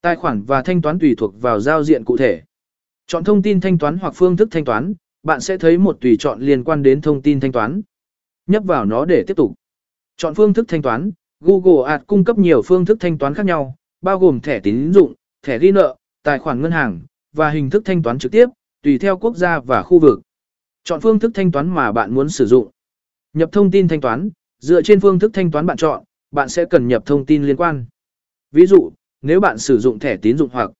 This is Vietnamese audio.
Tài khoản và thanh toán tùy thuộc vào giao diện cụ thể. Chọn thông tin thanh toán hoặc phương thức thanh toán, bạn sẽ thấy một tùy chọn liên quan đến thông tin thanh toán. Nhấp vào nó để tiếp tục. Chọn phương thức thanh toán, Google Ads cung cấp nhiều phương thức thanh toán khác nhau, bao gồm thẻ tín dụng, thẻ ghi nợ, tài khoản ngân hàng và hình thức thanh toán trực tiếp, tùy theo quốc gia và khu vực. Chọn phương thức thanh toán mà bạn muốn sử dụng. Nhập thông tin thanh toán, dựa trên phương thức thanh toán bạn chọn, bạn sẽ cần nhập thông tin liên quan. Ví dụ, nếu bạn sử dụng thẻ tín dụng hoặc